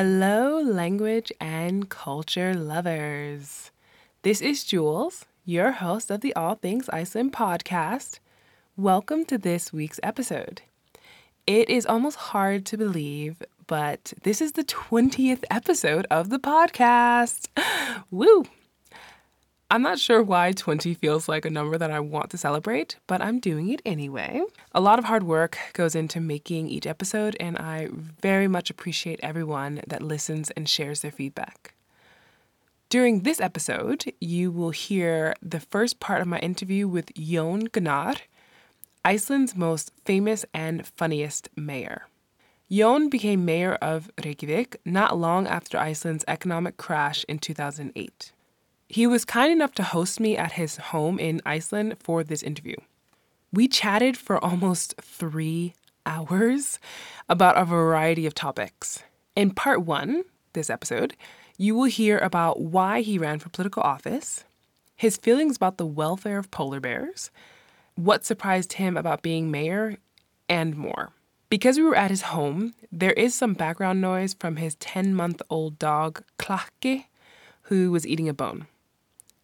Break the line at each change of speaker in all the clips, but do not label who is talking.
Hello, language and culture lovers. This is Jules, your host of the All Things Iceland podcast. Welcome to this week's episode. It is almost hard to believe, but this is the 20th episode of the podcast. Woo! I'm not sure why 20 feels like a number that I want to celebrate, but I'm doing it anyway. A lot of hard work goes into making each episode, and I very much appreciate everyone that listens and shares their feedback. During this episode, you will hear the first part of my interview with Jon Gnarr, Iceland's most famous and funniest mayor. Jon became mayor of Reykjavik not long after Iceland's economic crash in 2008. He was kind enough to host me at his home in Iceland for this interview. We chatted for almost three hours about a variety of topics. In part one, this episode, you will hear about why he ran for political office, his feelings about the welfare of polar bears, what surprised him about being mayor, and more. Because we were at his home, there is some background noise from his 10 month old dog, Klaki, who was eating a bone.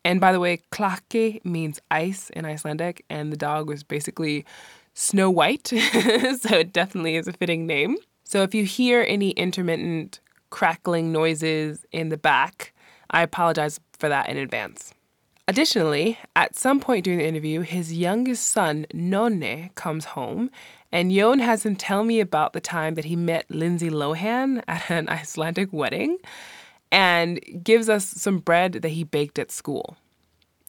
And by the way, Klaki means ice in Icelandic, and the dog was basically Snow White, so it definitely is a fitting name. So if you hear any intermittent crackling noises in the back, I apologize for that in advance. Additionally, at some point during the interview, his youngest son, Nonni, comes home, and Jon has him tell me about the time that he met Lindsay Lohan at an Icelandic wedding and gives us some bread that he baked at school.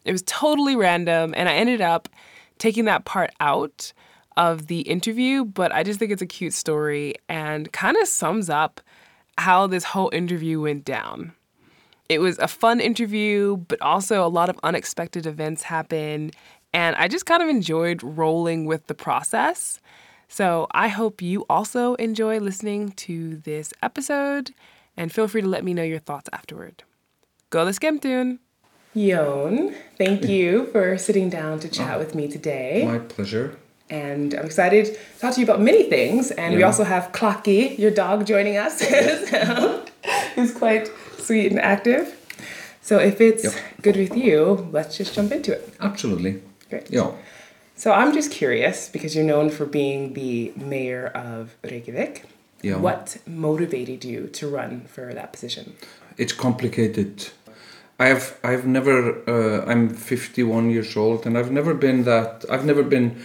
It was totally random, and I ended up taking that part out of the interview, but I just think it's a cute story and kind of sums up how this whole interview went down. It was a fun interview, but also a lot of unexpected events happened, and I just kind of enjoyed rolling with the process. So I hope you also enjoy listening to this episode and feel free to let me know your thoughts afterward. Go the Skemtune! Jon, thank you for sitting down to chat oh, with me today.
My pleasure.
And I'm excited to talk to you about many things. And yeah. we also have Klaki, your dog, joining us, who's quite sweet and active. So if it's yep. good with you, let's just jump into it.
Absolutely.
Great.
Yeah.
So I'm just curious because you're known for being the mayor of Reykjavik. Yeah. What motivated you to run for that position?
It's complicated. I have I've never uh, I'm 51 years old and I've never been that I've never been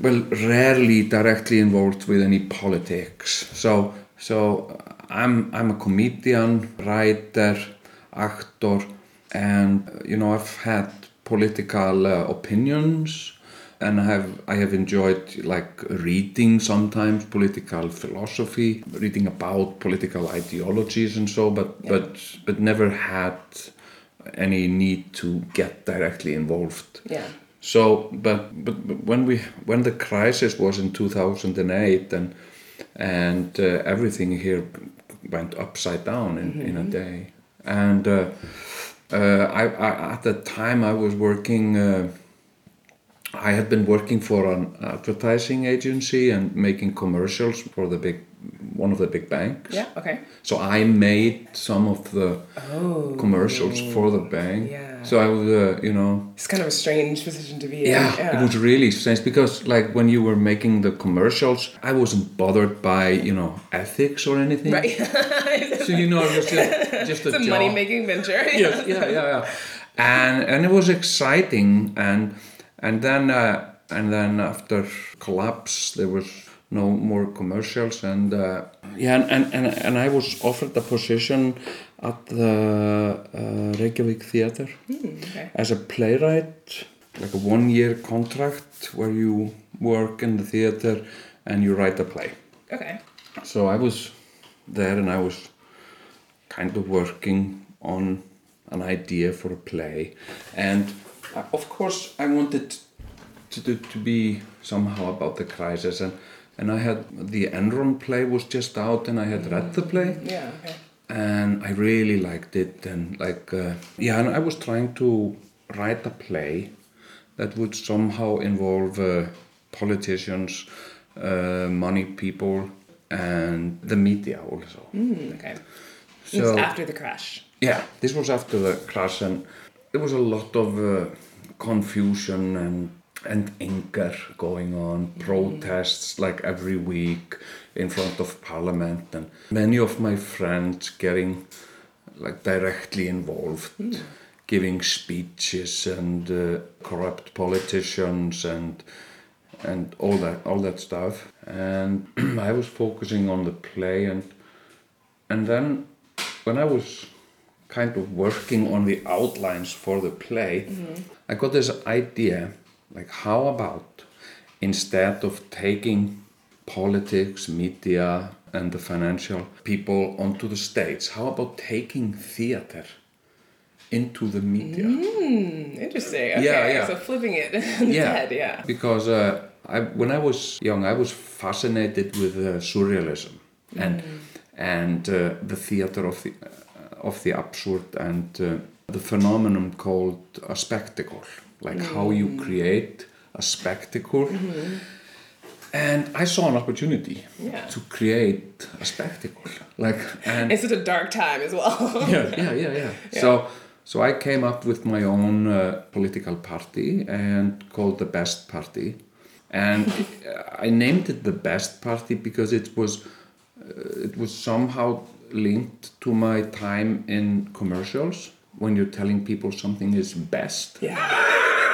well rarely directly involved with any politics. So so I'm I'm a comedian, writer, actor and you know I've had political uh, opinions and I have I have enjoyed like reading sometimes political philosophy, reading about political ideologies and so, but yeah. but but never had any need to get directly involved.
Yeah.
So, but but, but when we when the crisis was in 2008 and and uh, everything here went upside down in, mm -hmm. in a mm-hmm. day, and uh, uh, I, I, at that time I was working uh, I had been working for an advertising agency and making commercials for the big one of the big banks.
Yeah, okay.
So I made some of the oh, commercials for the bank.
Yeah.
So I was, uh, you know.
It's kind of a strange position to be
yeah, in. Yeah, it was really strange because, like, when you were making the commercials, I wasn't bothered by, you know, ethics or anything.
Right.
so you know, it was just, just a,
a money making venture.
yes, yeah, yeah, yeah. And and it was exciting and and then uh, and then after collapse there was no more commercials and uh, yeah and, and, and I was offered a position at the uh, Reykjavik Theatre
mm, okay.
as a playwright like a one year contract where you work in the theatre and you write a play.
Okay.
So I was there and I was kind of working on an idea for a play. And uh, of course, I wanted to, to, to be somehow about the crisis, and and I had the Enron play was just out, and I had read the play.
Yeah. Okay.
And I really liked it, and like uh, yeah, and I was trying to write a play that would somehow involve uh, politicians, uh, money people, and the media also.
Mm, okay.
So-
It's after the crash.
Yeah, this was after the crash, and there was a lot of uh, confusion and and anger going on, protests like every week in front of Parliament, and many of my friends getting like directly involved, giving speeches and uh, corrupt politicians and and all that all that stuff. And I was focusing on the play, and and then when I was kind of working on the outlines for the play, I got this idea like, how about instead of taking politics, media, and the financial people onto the stage, how about taking theater into the media?
Hmm, interesting. Okay.
Yeah, yeah.
So flipping it instead, yeah.
Because uh, I, when I was young, I was fascinated with uh, surrealism and and uh, the theater of the of the absurd and uh, the phenomenon called a spectacle, like how you create a spectacle. And I saw an opportunity
Yeah.
to create a spectacle, like and
It's such a dark time as well.
yeah, yeah, yeah, yeah. So, so I came up with my own uh, political party and called the Best Party, and I named it the Best Party because it was uh, it was somehow linked to my time in commercials when you're telling people something is best.
yeah.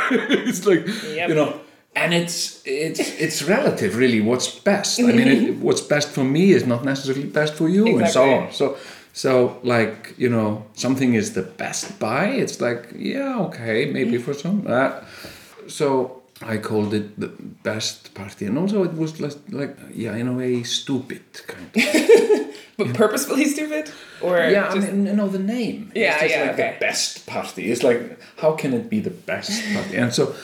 it's like
Yep.
you know. And it's it's it's relative, really. What's best? I mean, it, what's best for me is not necessarily best for you, and so on. So, so like you know, something is the best buy. It's like yeah, okay, maybe for some. Uh, so I called it the best party, and also it was like, like yeah, in a way, stupid kind. of.
But purposefully stupid? Or
yeah,
just
I mean, no, the name.
Yeah,
it's just
yeah,
like
okay.
the best party. It's like how can it be the best party? And so,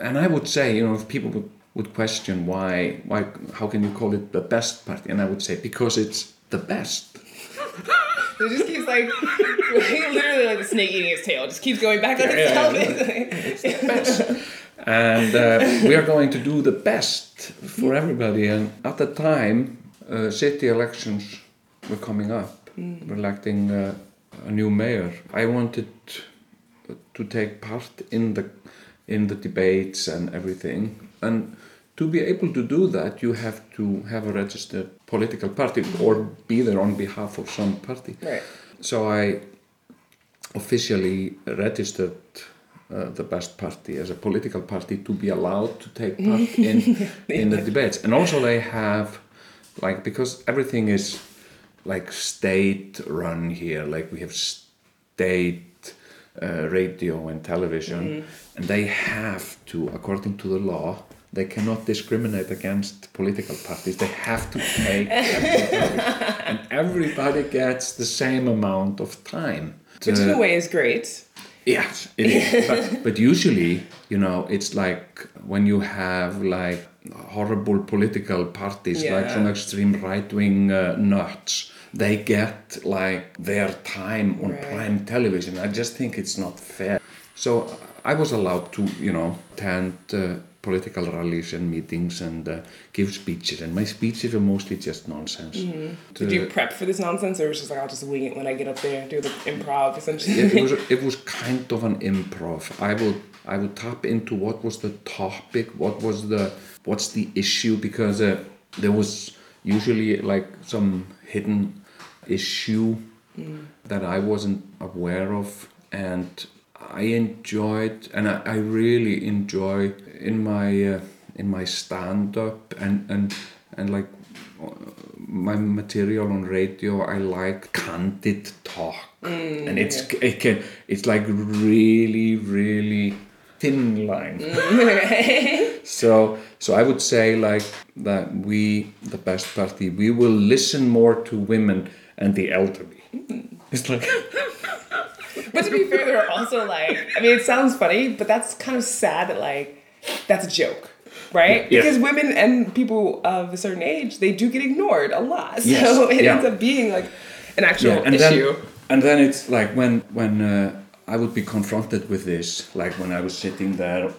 and I would say, you know, if people would, would question why, why, how can you call it the best party? And I would say because it's the best.
it just keeps like literally like the snake eating its tail. It just keeps going back on
Yeah, yeah,
itself.
and uh, we are going to do the best for everybody. And at the time, uh, city elections were coming up. We're electing uh, a new mayor. I wanted to take part in the in the debates and everything. And to be able to do that, you have to have a registered political party or be there on behalf of some party.
Right.
So I officially registered uh, the best party as a political party to be allowed to take part in in the debates and also they have like because everything is like state run here. Like we have state uh, radio and television. And they have to according to the law they cannot discriminate against political parties. They have to take everybody. And everybody gets the same amount of time.
Which in a way is great.
Yes, it is. but, but usually, you know, it's like when you have like horrible political parties, like
Yeah.
some extreme right-wing uh, nuts, they get like their time on
Right.
prime television. I just think it's not fair. So I was allowed to, you know, attend uh, political rallies and meetings and uh, give speeches, and my speeches were mostly just nonsense.
Did you prep for this nonsense, or was it just like I'll just wing it when I get up there, and do the improv essentially?
it, it was it was kind of an improv. I would I would tap into what was the topic, what was the what's the issue? Because uh, there was usually like some hidden issue that I wasn't aware of, and I enjoyed and I, I really enjoy in my uh, in my stand up and and and like my material on radio i like candid talk. And it's it can it's like really really thin line so so i would say like that we the best party we will listen more to women and the elderly it's like
But to be fair, they're also like, I mean, it sounds funny, but that's kind of sad that like, that's a joke, right?
Yeah.
Because women and people of a certain age, they do get ignored a lot.
Yes,
So it
yeah.
ends up being like an actual yeah.
and
issue.
then and then it's like when when uh, I would be confronted with this, like when I was sitting there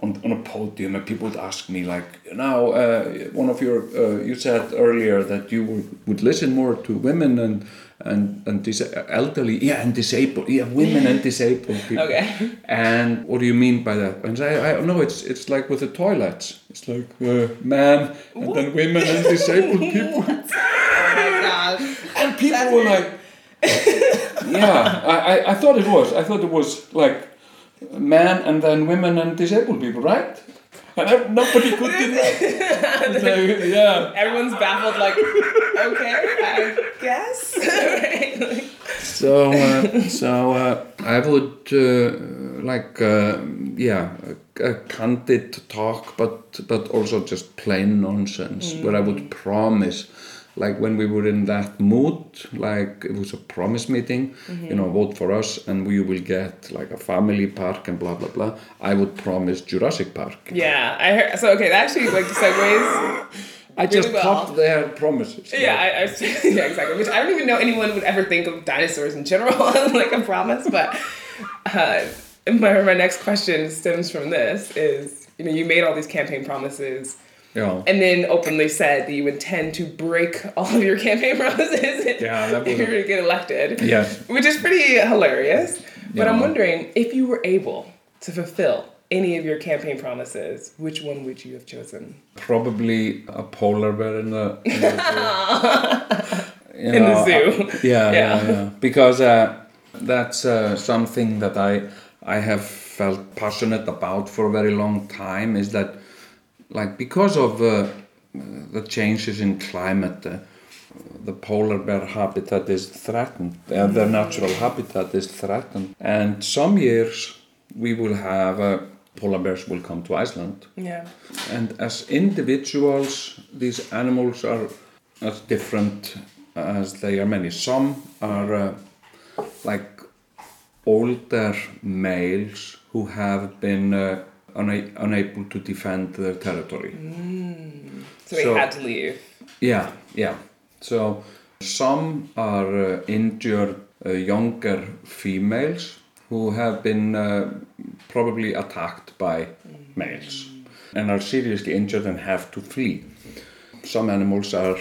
on, on a podium and people would ask me like, now uh, one of your uh, you said earlier that you would, would listen more to women and and and dis- elderly, yeah, and disabled, yeah, women and disabled people.
Okay.
And what do you mean by that? And I, I no, it's it's like with the toilets. It's like uh, man and then women and disabled people.
Oh my gosh.
And people were like, yeah, I, I, I thought it was. I thought it was like men and then women and disabled people, right? And I, nobody could do that. It's like, yeah.
Everyone's baffled, like, okay, I guess. Right?
So, uh, so uh, I would uh, like, uh, yeah, a, a candid talk, but but also just plain nonsense, where I would promise, like when we were in that mood, like it was a promise meeting, you know, vote for us, and we will get like a family park and blah blah blah. I would promise Jurassic Park.
yeah, I heard. So, okay, that actually like segues.
I just
Really well.
popped their promises.
Yeah, I, I, yeah, exactly. Which I don't even know anyone would ever think of dinosaurs in general like a promise. But uh, my my next question stems from this: is you know you made all these campaign promises.
Yeah.
And then openly said that you intend to break all of your campaign promises
Yeah,
if you're
a-
to get elected.
Yes.
Which is pretty hilarious. But I'm wondering if you were able to fulfill any of your campaign promises, which one would you have chosen?
Probably a polar bear in the, in the zoo. You
In the zoo.
uh, yeah, yeah,
Yeah.
yeah. Because uh, that's uh, something that I I have felt passionate about for a very long time. Is that like because of uh, the changes in climate, uh, the polar bear habitat is threatened. Uh, their natural habitat is threatened, and some years we will have uh, polar bears will come to Iceland.
Yeah.
And as individuals, these animals are as different as they are many. Some are uh, like older males who have been uh, una- unable to defend their territory.
So they
So-
had to leave.
Yeah, yeah. So some are uh, injured uh, younger females who have been uh, probably attacked by males and are seriously injured and have to flee. Some animals are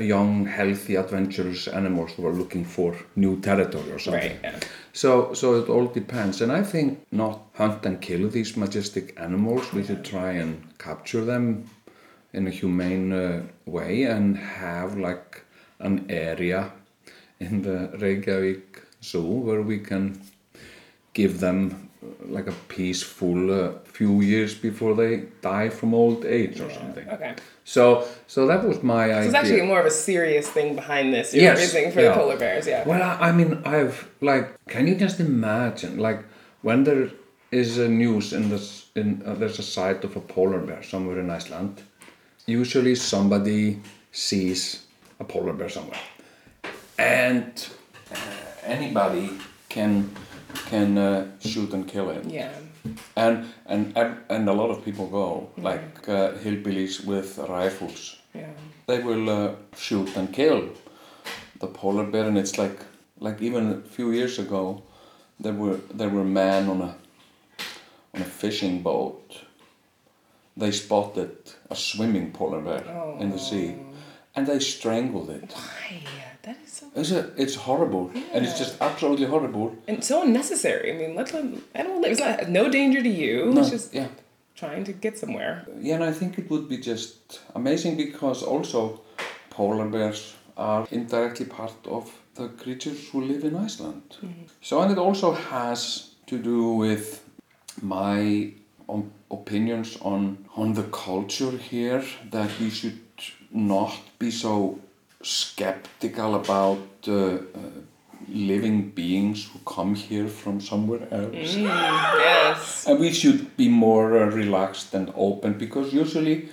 young, healthy, adventurous animals who are looking for new territory or something.
Right. Yeah.
So, so it all depends, and I think not hunt and kill these majestic animals. We should try and capture them in a humane uh, way and have like an area in the Reykjavik Zoo where we can give them like a peaceful uh, few years before they die from old age or something.
Okay.
So, so that was my idea.
So it's actually more of a serious thing behind this. You're
Yes,
raising for
yeah.
the polar bears. Yeah.
Well, I, I mean, I've like, can you just imagine, like, when there is a news in this, in uh, there's a sight of a polar bear somewhere in Iceland. Usually, somebody sees a polar bear somewhere, and uh, anybody can can uh, shoot and kill it.
Yeah.
And and and a lot of people go like uh, hillbillies with rifles
Yeah.
they will uh, shoot and kill the polar bear and it's like like even a few years ago there were there were men on a on a fishing boat they spotted a swimming polar bear in the sea and they strangled it
Why? Is so.
it's, a, it's horrible and it's just absolutely horrible
And so unnecessary. I mean, let them. Animal live. It's not no danger to you.
No,
It's just
yeah
trying to get somewhere.
Yeah, and I think it would be just amazing because also polar bears are indirectly part of the creatures who live in Iceland. So, and it also has to do with my um, opinions on on the culture here that we should not be so skeptical about uh, uh, living beings who come here from somewhere else.
Yes.
And we should be more uh, relaxed and open because usually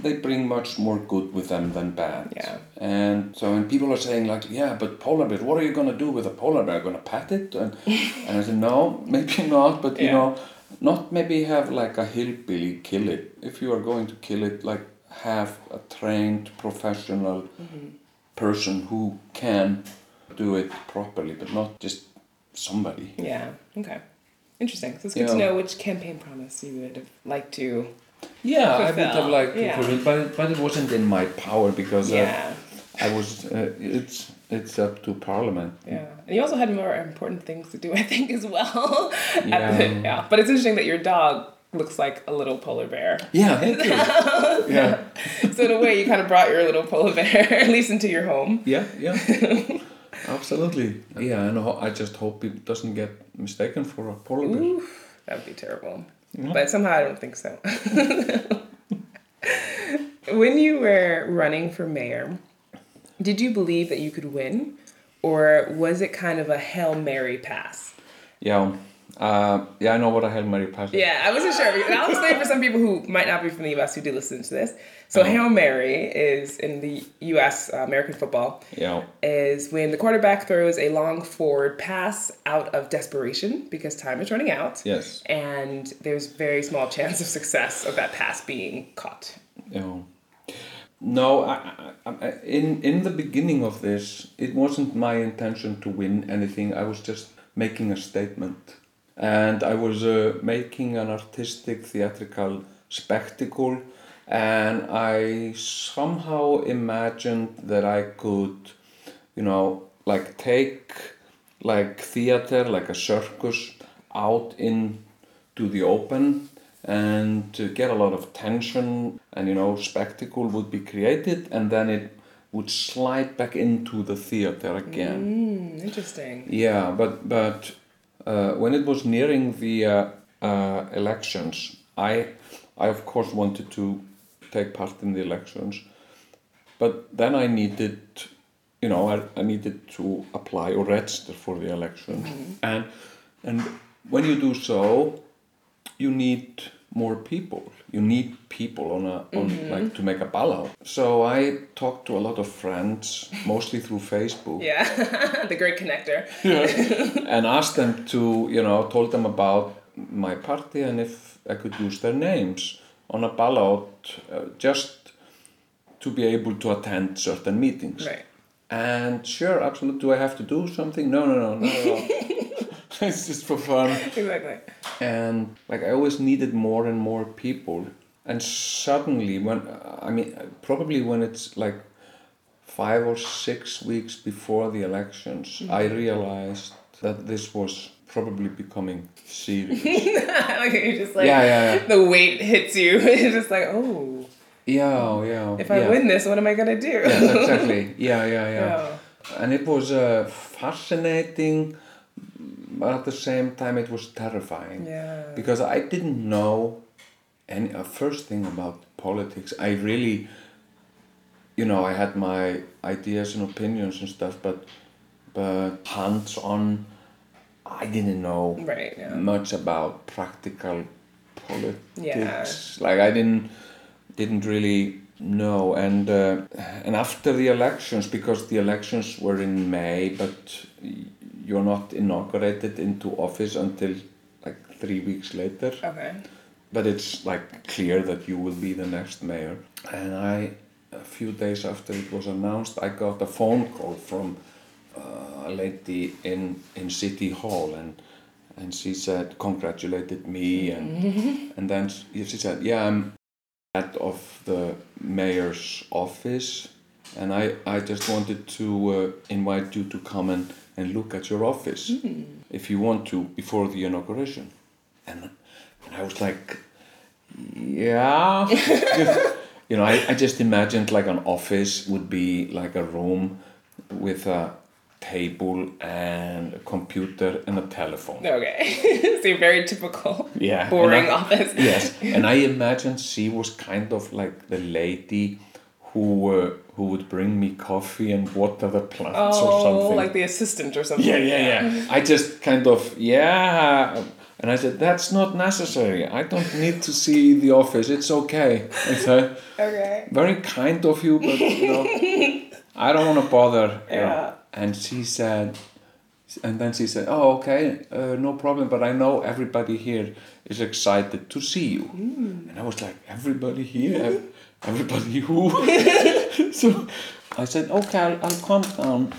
they bring much more good with them than bad.
Yeah.
And so when people are saying like, yeah, but polar bear, what are you going to do with a polar bear? Going to pet it? And, and I said, no, maybe not, but you
Yeah.
know, not maybe have like a hillbilly kill it. If you are going to kill it, like have a trained professional person who can do it properly, but not just somebody.
Yeah. Okay. Interesting. So it's good to know which campaign promise you would have liked to.
Yeah, I would
Fulfill,
have liked to fulfill, but it, but it wasn't in my power because uh,
Yeah.
I was. Uh, it's it's up to Parliament.
Yeah. And you also had more important things to do, I think, as well. At the-
Yeah.
yeah. But it's interesting that your dog looks like a little polar bear.
Yeah, thank you. yeah,
So in a way, you kind of brought your little polar bear, at least into your home.
yeah, yeah. Absolutely. Yeah, and I just hope it doesn't get mistaken for a polar bear.
That would be terrible.
Yeah.
But somehow I don't think so. when you were running for mayor, did you believe that you could win? Or was it kind of a Hail Mary pass?
Yeah, uh, yeah. I know what a hail mary pass. is.
Yeah, I wasn't sure. And I'll explain for some people who might not be from the US who do listen to this. So,
Oh.
Hail Mary is in the US, uh, American football,
Yeah.
is when the quarterback throws a long forward pass out of desperation because time is running out.
Yes.
And there's very small chance of success of that pass being caught.
Yeah. No, I, I, I, in in the beginning of this, it wasn't my intention to win anything. I was just making a statement, and I was uh, making an artistic theatrical spectacle, and I somehow imagined that I could, you know, like take like theater, like a circus, out into the open and to get a lot of tension and you know spectacle would be created and then it would slide back into the theater again
Mm, interesting.
yeah but but uh, when it was nearing the uh, uh, elections i i of course wanted to take part in the elections but then i needed you know i, I needed to apply or register for the elections and and when you do so you need more people you need people on a on like to make a ballot so i talked to a lot of friends mostly through facebook
Yeah, the great connector.
and asked them to, you know, told them about my party and if I could use their names on a ballot uh, just to be able to attend certain meetings.
Right.
And sure, absolutely. Do I have to do something? No, no, no, no, no. it's just for fun.
Exactly.
And like I always needed more and more people. And suddenly, when I mean, probably when it's like five or six weeks before the elections, I realized that this was probably becoming serious.
like you're just like
Yeah, yeah, yeah.
the weight hits you. it's just like, oh,
yeah, yeah.
if I
yeah.
win this, what am I gonna do?
Yeah, exactly. Yeah, yeah, yeah.
Yeah.
And it was uh, fascinating, but at the same time, it was terrifying.
Yeah.
because I didn't know any uh, first thing about politics. I really, you know, I had my ideas and opinions and stuff, but but hands on, I didn't know
Right. Yeah.
much about practical politics.
Yeah.
Like I didn't didn't really know, and uh, and after the elections, because the elections were in May, but you're not inaugurated into office until like three weeks later.
Okay.
But it's like clear that you will be the next mayor. And I, a few days after it was announced, I got a phone call from uh, a lady in in City Hall, and and she said congratulated me, and and then she she said, yeah, I'm head of the mayor's office, and I I just wanted to uh, invite you to come and and look at your office if you want to before the inauguration, and and I was like, yeah. you know, I, I just imagined like an office would be like a room with a table and a computer and a telephone.
Okay. so very typical.
Yeah.
Boring
I-
office.
Yes, and I imagined she was kind of like the lady who uh, who would bring me coffee and water the plants or
Oh,
something.
like the assistant or something.
Yeah, yeah, yeah. I just kind of, yeah. And I said, that's not necessary. I don't need to see the office. It's okay. Said,
Okay.
very kind of you, but you know, I don't want to bother. you know.
Yeah.
And she said, and then she said, oh, okay, uh, no problem, but I know everybody here is excited to see you. And I was like, everybody here? Ev- Everybody who? so I said, okay, I'll, I'll come down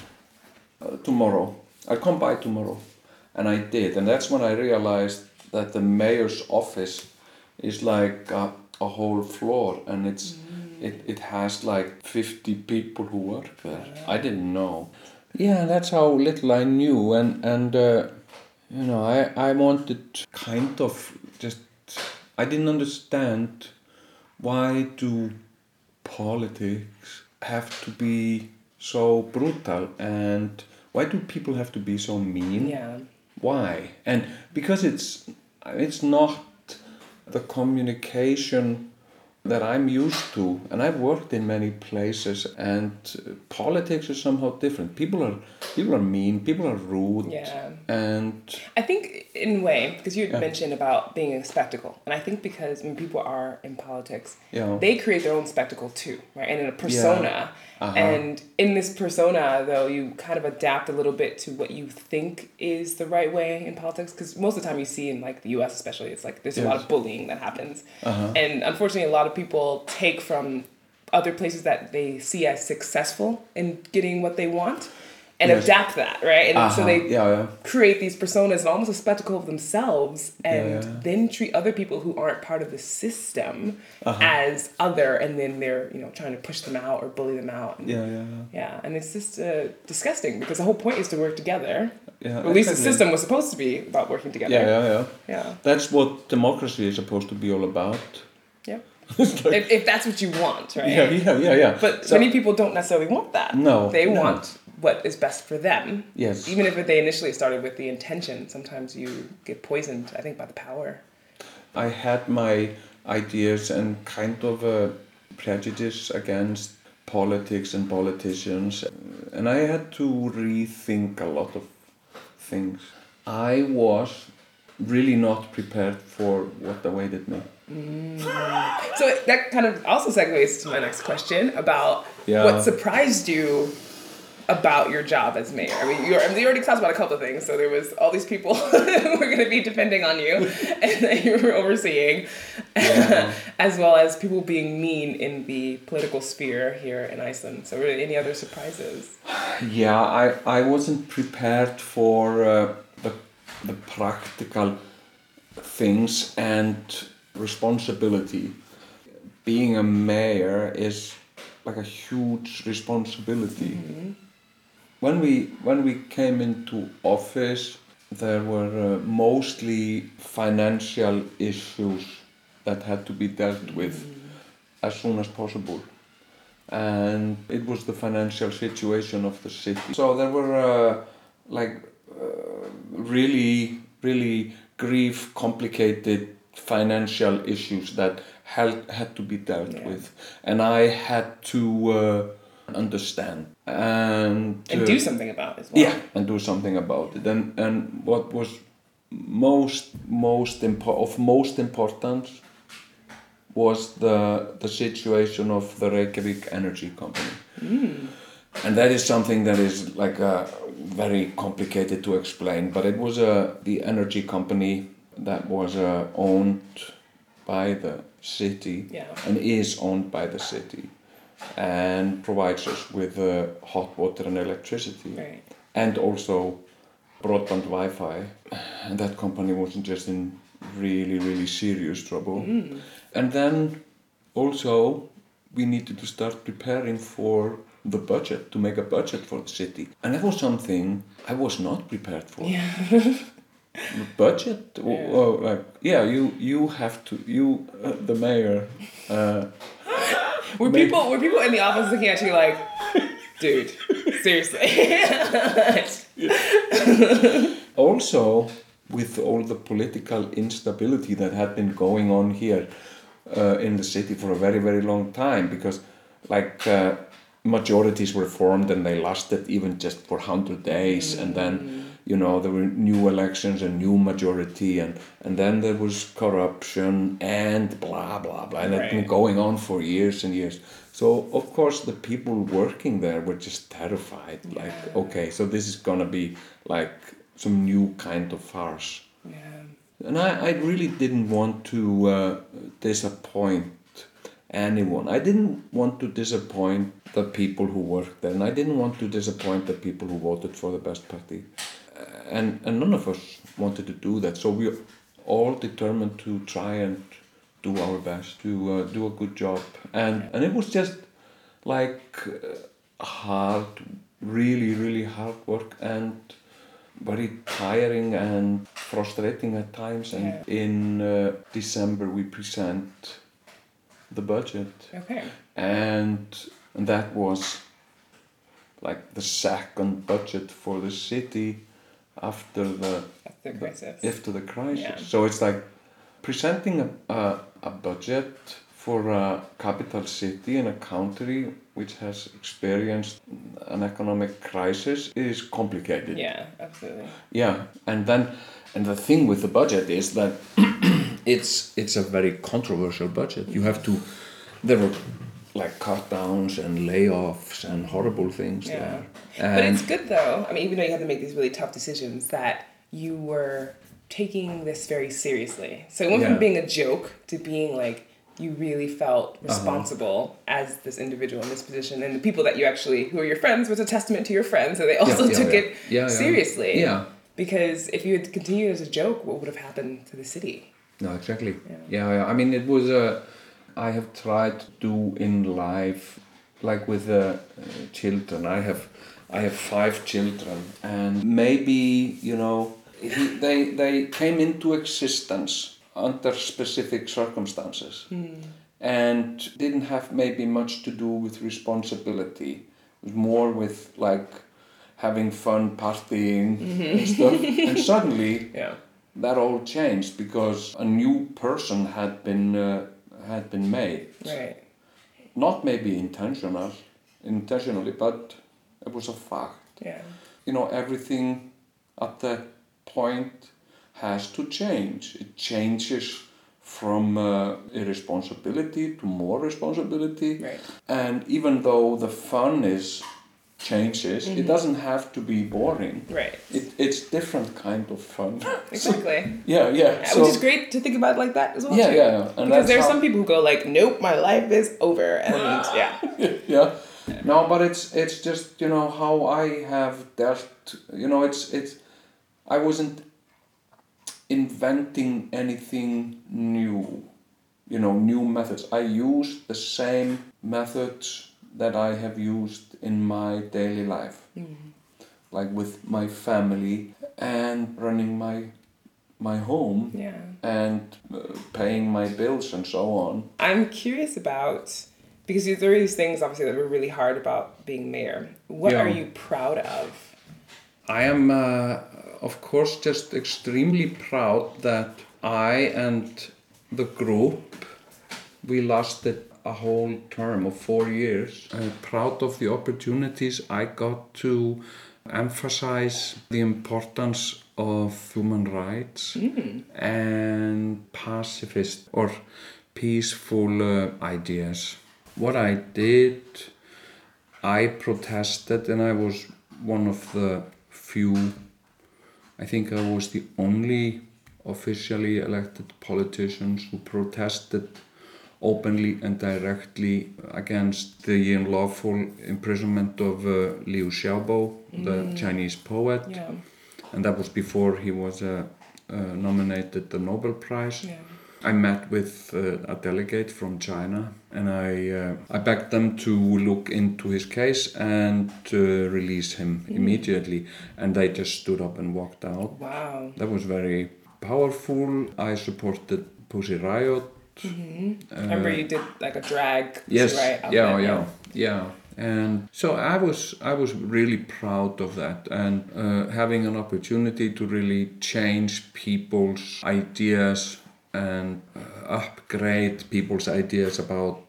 uh, tomorrow. I'll come by tomorrow. and I did, and that's when I realized that the mayor's office is like a, a whole floor, and it's it, it has like 50 people who work there. I didn't know. Yeah, that's how little I knew, and and uh, you know, I I wanted kind of just I didn't understand why do politics have to be so brutal and why do people have to be so mean?
Yeah.
Why? And because it's it's not the communication that I'm used to, and I've worked in many places, and politics is somehow different. People are people are mean, people are rude,
Yeah.
and
I think in a way, because you had
Yeah.
mentioned about being a spectacle, and I think because when people are in politics,
Yeah.
they create their own spectacle too, right? And in a persona.
Uh-huh.
And in this persona, though, you kind of adapt a little bit to what you think is the right way in politics. Because most of the time you see in like the U.S. especially, it's like there's a lot of bullying that happens,
Uh-huh.
and unfortunately, a lot of people take from other places that they see as successful in getting what they want. And
Yes.
adapt that, right? And so
Uh-huh.
they
yeah, yeah.
create these personas and almost a spectacle of themselves and
Yeah,
then treat other people who aren't part of the system
Uh-huh.
as other and then they're you know trying to push them out or bully them out and,
Yeah, yeah, yeah.
yeah and it's just uh, disgusting because the whole point is to work together
Yeah,
or at least the system was supposed to be about working together
Yeah, yeah, yeah.
yeah
That's what democracy is supposed to be all about.
yeah if, if that's what you want right
Yeah, yeah, yeah, yeah.
but
So-
many people don't necessarily want that
No,
they
no.
want what is best for them
Yes.
even if they initially started with the intention sometimes you get poisoned i think by the power
I had my ideas and kind of a prejudice against politics and politicians, and I had to rethink a lot of things. I was really not prepared for what awaited me.
So that kind of also segues to my next question about
Yeah.
what surprised you about your job as mayor. I mean, you're, I mean, you already talked about a couple of things. So there was all these people who were going to be depending on you and that you were overseeing,
Yeah.
as well as people being mean in the political sphere here in Iceland. So really, any other surprises?
Yeah, I, I wasn't prepared for uh, the, the practical things and responsibility. Being a mayor is like a huge responsibility. When we when we came into office, there were uh, mostly financial issues that had to be dealt with as soon as possible and it was the financial situation of the city. So there were uh, like uh, really, really grief complicated financial issues that had, had to be dealt
Yeah.
with, and I had to uh, understand and
And
uh,
do something about it as well.
yeah, and do something about it. And and what was most most impo- of most importance was the the situation of the Reykjavik Energy Company. And that is something that is like uh, very complicated to explain, but it was uh, the energy company that was uh, owned by the city
Yeah.
and is owned by the city and provides us with uh, hot water and electricity
Right.
and also broadband Wi-Fi. And that company was just in really, really serious trouble. And then also we needed to start preparing for the budget, to make a budget for the city. And that was something I was not prepared for.
Yeah.
Budget? Oh,
Yeah.
oh, like, yeah, you, you have to, you, uh, the mayor, uh,
Were people were people in the office looking at you like, dude, seriously?
also with all the political instability that had been going on here uh, in the city for a very very long time because like uh, majorities were formed and they lasted even just for 100 days and then you know there were new elections and new majority and and then there was corruption and blah blah blah and it's been going on for years and years so of course the people working there were just terrified like okay so this is gonna be like some new kind of farce
yeah.
and I, I really didn't want to uh, disappoint anyone. I didn't want to disappoint the people who worked there, and I didn't want to disappoint the people who voted for the best party. And and none of us wanted to do that. So we all determined to try and do our best to uh, do a good job, and and it was just like uh, hard, really really hard work and very tiring and frustrating at times. And
Yeah.
in uh, December we present the budget,
Okay.
and and that was like the second budget for the city after the
That's the crisis.
after the crisis.
Yeah.
So it's like presenting a, a, a budget for a capital city in a country which has experienced an economic crisis is complicated.
yeah, absolutely.
Yeah, and then and the thing with the budget is that it's it's a very controversial budget. You have to there were like cut downs and layoffs and horrible things
Yeah.
there.
But it's good though. I mean, even though you had to make these really tough decisions, that you were taking this very seriously. So it went
Yeah.
from being a joke to being like you really felt
Uh-huh.
responsible as this individual in this position, and the people that you actually who are your friends was a testament to your friends, and they also
yeah,
took it seriously.
Yeah.
Because if you had continued as a joke, what would have happened to the city?
No, exactly.
Yeah.
Yeah, yeah. I mean, it was a. I have tried to do in life, like with the uh, children. I have, I have five children, and maybe you know, he, they they came into existence under specific circumstances, and didn't have maybe much to do with responsibility. It was more with like having fun, partying, and stuff. and suddenly
Yeah.
that all changed because a new person had been uh, had been made.
Right.
Not maybe intentional, intentionally, but it was a fact.
Yeah.
You know, everything at that point has to change. It changes from uh, irresponsibility to more responsibility.
Right.
And even though the fun is changes, it mm-hmm. doesn't have to be boring.
Right.
It, it's different kind of fun.
Exactly.
yeah, yeah.
Yeah,
So-
Which is great to think about like that as well.
Yeah,
too.
yeah, yeah. And
Because there's some people who go like, "Nope, my life is over," and yeah,
yeah. No, but it's it's just you know how I have dealt. You know, it's it's. I wasn't inventing anything new. You know, new methods. I used the same methods that I have used in my daily life, like with my family and running my my home
yeah.
and uh, paying my bills and so on.
I'm curious about because there are these things obviously that were really hard about being mayor. What
Yeah.
are you proud of?
I am, uh, of course, just extremely proud that I and the group we lasted a whole term of four years. I'm proud of the opportunities I got to emphasize the importance of human rights and pacifist or peaceful uh, ideas. What I did I protested and I was one of the few, I think I was the only officially elected politicians who protested openly and directly against the unlawful imprisonment of uh, Liu Xiaobo, the Chinese poet.
Yeah,
And that was before he was uh, uh, nominated the Nobel Prize.
yeah,
I met with uh, a delegate from China and I, uh, I begged them to look into his case and release him immediately. And they just stood up and walked out.
wow,
That was very powerful. I supported Pussy Riot.
Remember you did like a drag,
Yes,
right? outfit,
yeah, yeah, yeah. And so I was, I was really proud of that, and uh, having an opportunity to really change people's ideas and uh, upgrade people's ideas about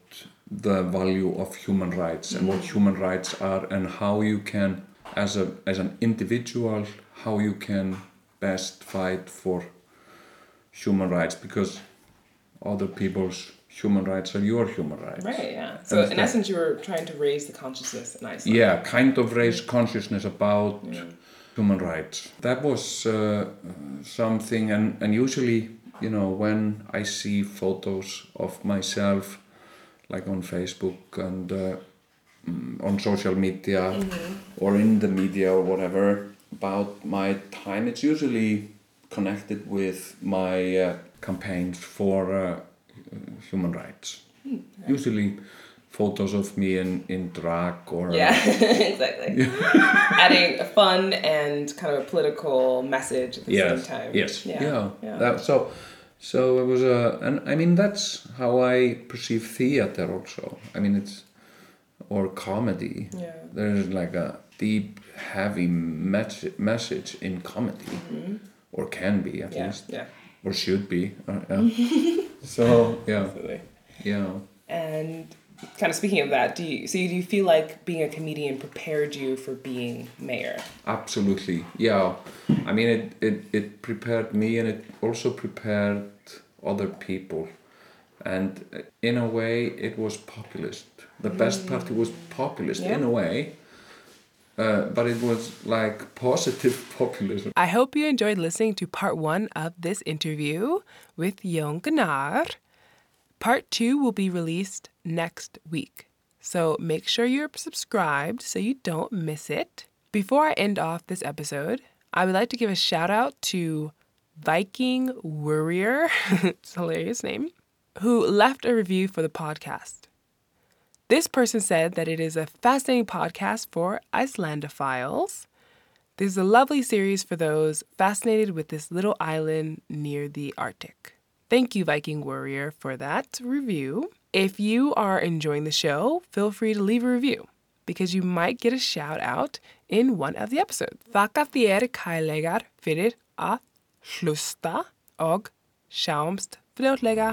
the value of human rights and what human rights are, and how you can, as a as an individual, how you can best fight for human rights because other people's human rights are your human rights.
Right, yeah. So
And
in essence, you were trying to raise the consciousness in Iceland.
Yeah, kind of raise consciousness about human rights. That was uh, something, and, and usually, you know, when I see photos of myself, like on Facebook and uh, mm, on social media or in the media or whatever, about my time, it's usually connected with my uh, campaigns for uh, human rights. Usually photos of me in, in drag or
Yeah, exactly. Adding a fun and kind of a political message at the
yes,
same time.
Yes.
Yeah.
Yeah.
yeah.
That, so, so it was a, and I mean that's how I perceive theater also. I mean it's, or comedy.
Yeah.
There's like a deep, heavy mes- message in comedy, or can be at
yeah.
least,
Yeah.
Or should be. Uh, yeah. so yeah,
Absolutely.
yeah.
And kind of speaking of that, do you so do you feel like being a comedian prepared you for being mayor?
Absolutely, yeah. I mean, it, it, it prepared me and it also prepared other people. And uh, in a way, it was populist. The best party was populist in a way, uh, but it was like positive populism.
I hope you enjoyed listening to part one of this interview with Jon Gnarr. Part two will be released next week. So make sure you're subscribed so you don't miss it. Before I end off this episode, I would like to give a shout out to Viking Warrior, it's hilarious name, who left a review for the podcast. This person said that it is a fascinating podcast for Icelandophiles. This is a lovely series for those fascinated with this little island near the Arctic. Thank you, Viking Warrior, for that review. If you are enjoying the show, feel free to leave a review because you might get a shout out in one of the episodes. Þakka þér kærlegar fyrir að hlusta og sjáumst fljótlega.